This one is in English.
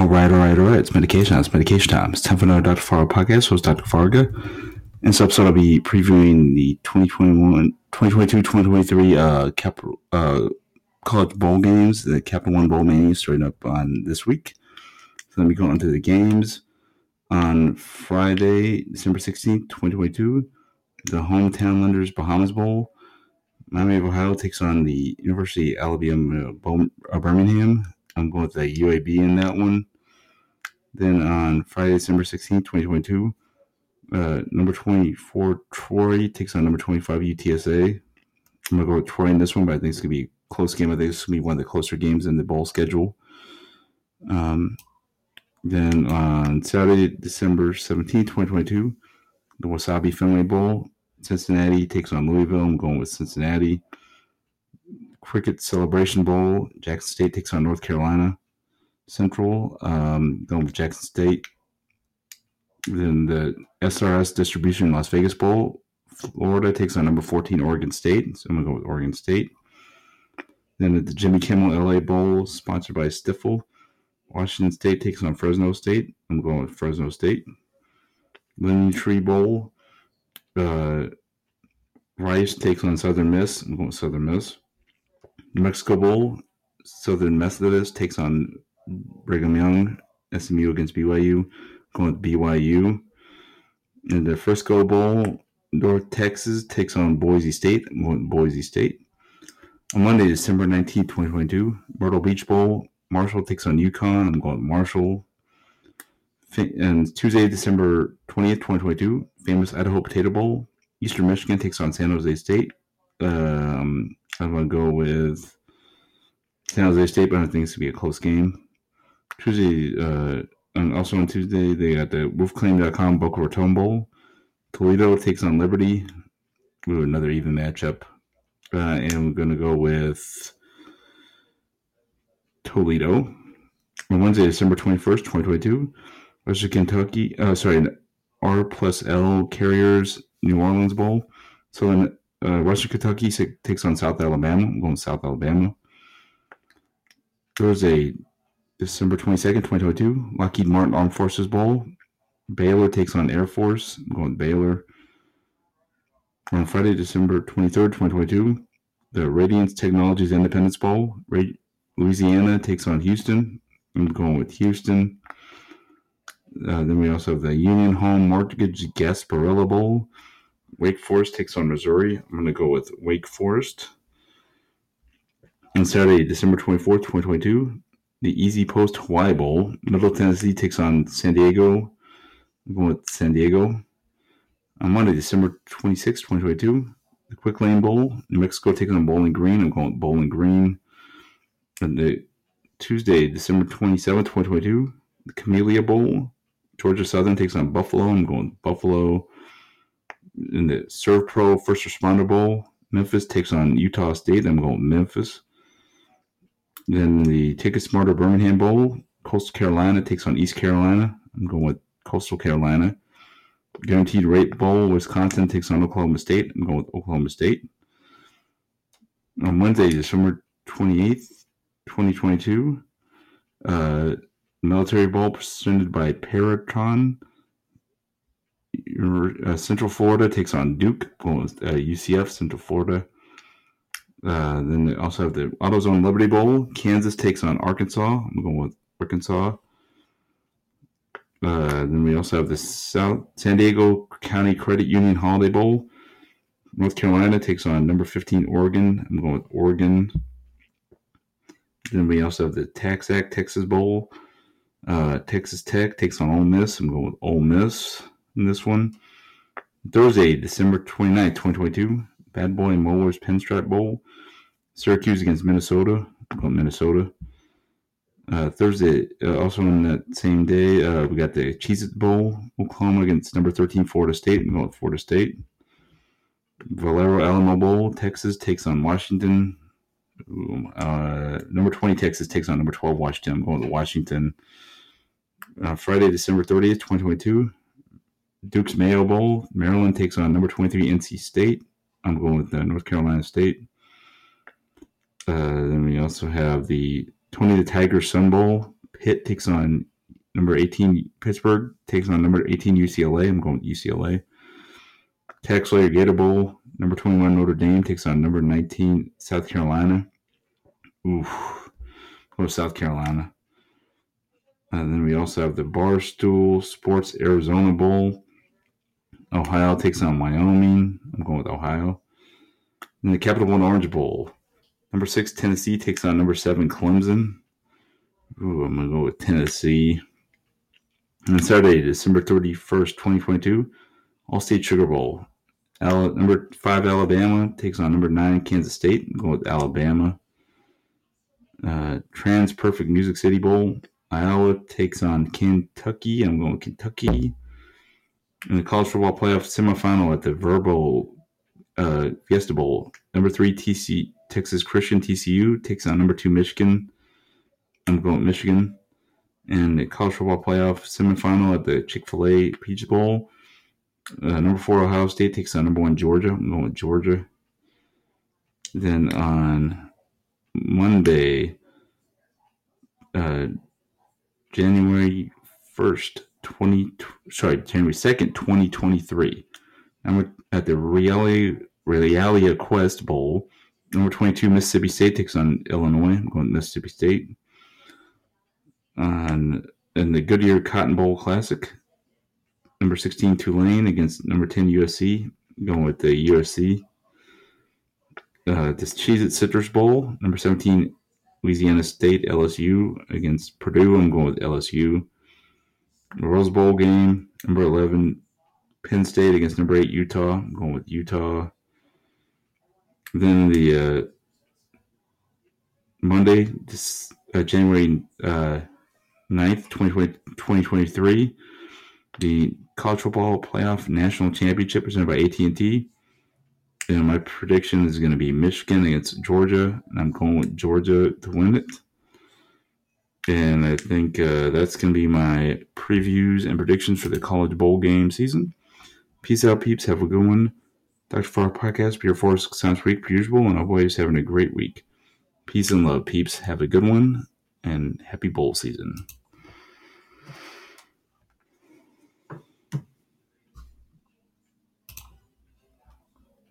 All right, all right, all right. It's medication. It's medication time. It's time for another Dr. Fargo podcast. Host Dr. Fargo. In this episode, I'll be previewing the 2021, 2022, 2023 uh, Cap, uh, college bowl games. The Capital One Bowl mania starting up on this week. So let me go on to the games. On Friday, December 16th, 2022, the hometown lenders Bahamas Bowl. Miami of Ohio takes on the University of Alabama uh, Birmingham. I'm going with the UAB in that one. Then on Friday, December 16th, 2022, uh, number 24, Troy takes on number 25, UTSA. I'm going to go with Troy in this one, but I think it's going to be a close game. I think it's going to be one of the closer games in the bowl schedule. Um, then on Saturday, December 17th, 2022, the Wasabi Fenway Bowl. Cincinnati takes on Louisville. I'm going with Cincinnati. Cricket Celebration Bowl. Jackson State takes on North Carolina Central. Um, going with Jackson State. Then the SRS Distribution Las Vegas Bowl. Florida takes on number 14 Oregon State. So I'm going to go with Oregon State. Then at the Jimmy Kimmel LA Bowl, sponsored by Stifel. Washington State takes on Fresno State. I'm going with Fresno State. Lending Tree Bowl. Uh, Rice takes on Southern Miss. I'm going with Southern Miss. New Mexico Bowl. Southern Methodist takes on Brigham Young. SMU against BYU. Going with BYU. In the Frisco Bowl, North Texas takes on Boise State. I'm going Boise State. On Monday, December 19, 2022, Myrtle Beach Bowl. Marshall takes on UConn. I'm going with Marshall. And Tuesday, December 20th, 2022, famous Idaho Potato Bowl. Eastern Michigan takes on San Jose State. Um, I'm going to go with San Jose State, but I think it's going to be a close game. Tuesday, uh, and also on Tuesday, they got the RoofClaim.com Boca Raton Bowl. Toledo takes on Liberty. Ooh, another even matchup. Uh, and we're going to go with Toledo. On Wednesday, December 21st, 2022, Western Kentucky, uh, sorry, R plus L Carriers New Orleans Bowl. So then uh, Western Kentucky takes on South Alabama. I'm going South Alabama. Thursday, December 22nd, 2022, Lockheed Martin Armed Forces Bowl. Baylor takes on Air Force. I'm going Baylor. On Friday, December 23rd, 2022, the Radiance Technologies Independence Bowl. Louisiana takes on Houston. I'm going with Houston. Uh, then we also have the Union Home Mortgage Gasparilla Bowl. Wake Forest takes on Missouri. I'm going to go with Wake Forest. On Saturday, December 24th, 2022, the EasyPost Hawaii Bowl. Middle Tennessee takes on San Diego. I'm going with San Diego. On Monday, December 26th, 2022, the Quick Lane Bowl. New Mexico takes on Bowling Green. I'm going with Bowling Green. And the Tuesday, December 27th, 2022, the Camellia Bowl. Georgia Southern takes on Buffalo. I'm going Buffalo. In the SERVPRO First Responder Bowl, Memphis takes on Utah State. I'm going Memphis. Then the TicketSmarter Birmingham Bowl, Coastal Carolina takes on East Carolina. I'm going with Coastal Carolina. Guaranteed Rate Bowl, Wisconsin takes on Oklahoma State. I'm going with Oklahoma State. On Wednesday, December 28th, 2022, uh, Military Bowl presented by Peraton. Uh, Central Florida takes on Duke. Well, uh, UCF, Central Florida. Uh, then they also have the AutoZone Liberty Bowl. Kansas takes on Arkansas. I'm going with Arkansas. Uh, then we also have the South San Diego County Credit Union Holiday Bowl. North Carolina takes on number 15 Oregon. I'm going with Oregon. Then we also have the TaxAct Texas Bowl. Uh, Texas Tech takes on Ole Miss. I'm going with Ole Miss in this one. Thursday, December 29th, 2022, Bad Boy Mowers Pinstripe Bowl. Syracuse against Minnesota. I'm Minnesota. Uh, Thursday, uh, also on that same day, uh, we got the Cheez Bowl. Oklahoma against number 13 Florida State. I'm Florida State. Valero Alamo Bowl. Texas takes on Washington. Uh, number 20 Texas takes on number 12 Washington. I'm going with Washington. Uh, Friday, December 30th, 2022, Duke's Mayo Bowl. Maryland takes on number 23 NC State. I'm going with uh, North Carolina State. Uh, then we also have the Tony the Tiger Sun Bowl. Pitt takes on number 18 Pittsburgh takes on number 18 UCLA. I'm going with UCLA. TaxSlayer Gator Bowl, number 21 Notre Dame takes on number 19 South Carolina. Oof. Go South Carolina. And then we also have the Barstool Sports Arizona Bowl. Ohio takes on Wyoming. I'm going with Ohio. And the Capital One Orange Bowl. Number six Tennessee takes on number seven Clemson. Ooh, I'm gonna go with Tennessee. And Saturday, December 31st, 2022, Allstate Sugar Bowl. Al- number five Alabama takes on number nine Kansas State. I'm going with Alabama. Uh, TransPerfect Music City Bowl. Iowa takes on Kentucky. I'm going with Kentucky. In the college football playoff semifinal at the Vrbo uh, Fiesta Bowl, number three TC Texas Christian TCU takes on number two Michigan. I'm going Michigan. And the college football playoff semifinal at the Chick-fil-A Peach Bowl, uh, number four Ohio State takes on number one Georgia. I'm going with Georgia. Then on Monday, uh, January first, twenty sorry January second, twenty twenty three. I'm at the Realia ReliaQuest Bowl. Number twenty two Mississippi State takes on Illinois. I'm going to Mississippi State. On in the Goodyear Cotton Bowl Classic, number sixteen Tulane against number ten USC. Going with the USC. Uh, this Cheez It Citrus Bowl, number 17 Louisiana State LSU against Purdue. I'm going with LSU. Rose Bowl game, number 11 Penn State against number 8 Utah. I'm going with Utah. Then the uh, Monday, this, uh, January uh, 9th, 2020, 2023, the College Football Playoff National Championship presented by AT&T. And my prediction is going to be Michigan against Georgia, and I'm going with Georgia to win it. And I think uh, that's going to be my previews and predictions for the college bowl game season. Peace out, peeps. Have a good one. Dr. Farr Podcast, Pure Force Sounds Week, per usual, and always having a great week. Peace and love, peeps. Have a good one, and happy bowl season.